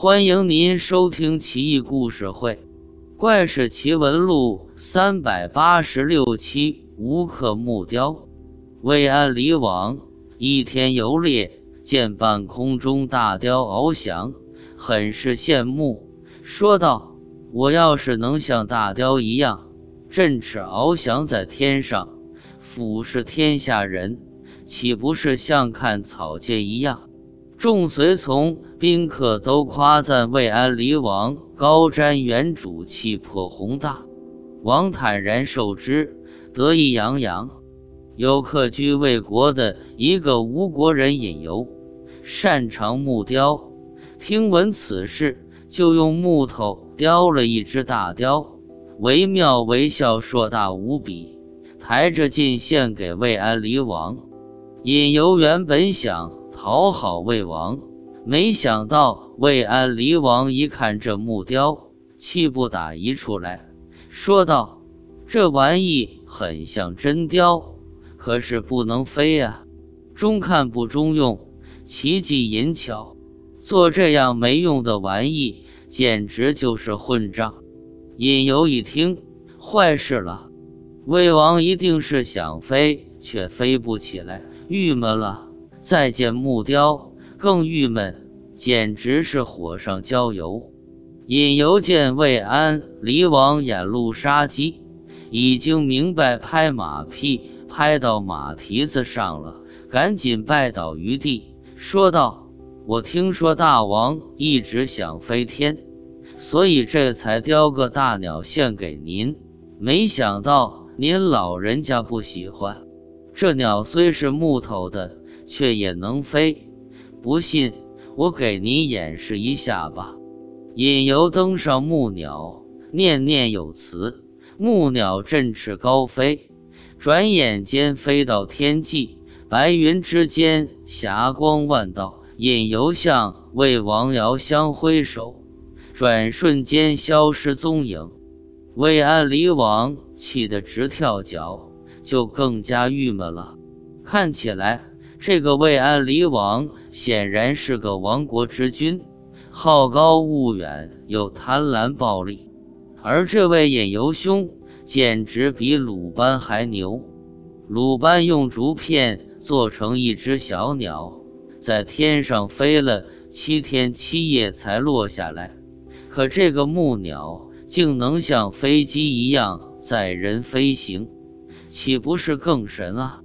欢迎您收听《奇异故事会·怪事奇闻录》三百八十六期。吴刻木雕，魏安离往一天游猎，见半空中大雕翱翔，很是羡慕，说道：“我要是能像大雕一样，振翅翱翔在天上，俯视天下人，岂不是像看草芥一样？”众随从宾客都夸赞魏安离王高瞻远瞩，气魄宏大。王坦然受之，得意洋洋。有客居魏国的一个吴国人引游，擅长木雕，听闻此事，就用木头雕了一只大雕，惟妙惟肖，硕大无比，抬着进献给魏安离王。引游原本想。讨好魏王，没想到魏安离王一看这木雕，气不打一处来，说道：“这玩意很像真雕，可是不能飞呀，中看不中用，奇技淫巧，做这样没用的玩意，简直就是混账。”尹游一听，坏事了，魏王一定是想飞，却飞不起来，郁闷了。再见木雕，更郁闷，简直是火上浇油。引游见魏安离王眼露杀机，已经明白拍马屁拍到马蹄子上了，赶紧拜倒于地，说道：“我听说大王一直想飞天，所以这才雕个大鸟献给您。没想到您老人家不喜欢。这鸟虽是木头的。”却也能飞，不信我给你演示一下吧。引游登上木鸟，念念有词，木鸟振翅高飞，转眼间飞到天际，白云之间霞光万道。引游向魏王遥相挥手，转瞬间消失踪影。魏安离王气得直跳脚，就更加郁闷了。看起来。这个魏安离王显然是个亡国之君，好高骛远又贪婪暴力，而这位隐游兄简直比鲁班还牛。鲁班用竹片做成一只小鸟，在天上飞了七天七夜才落下来，可这个木鸟竟能像飞机一样载人飞行，岂不是更神啊？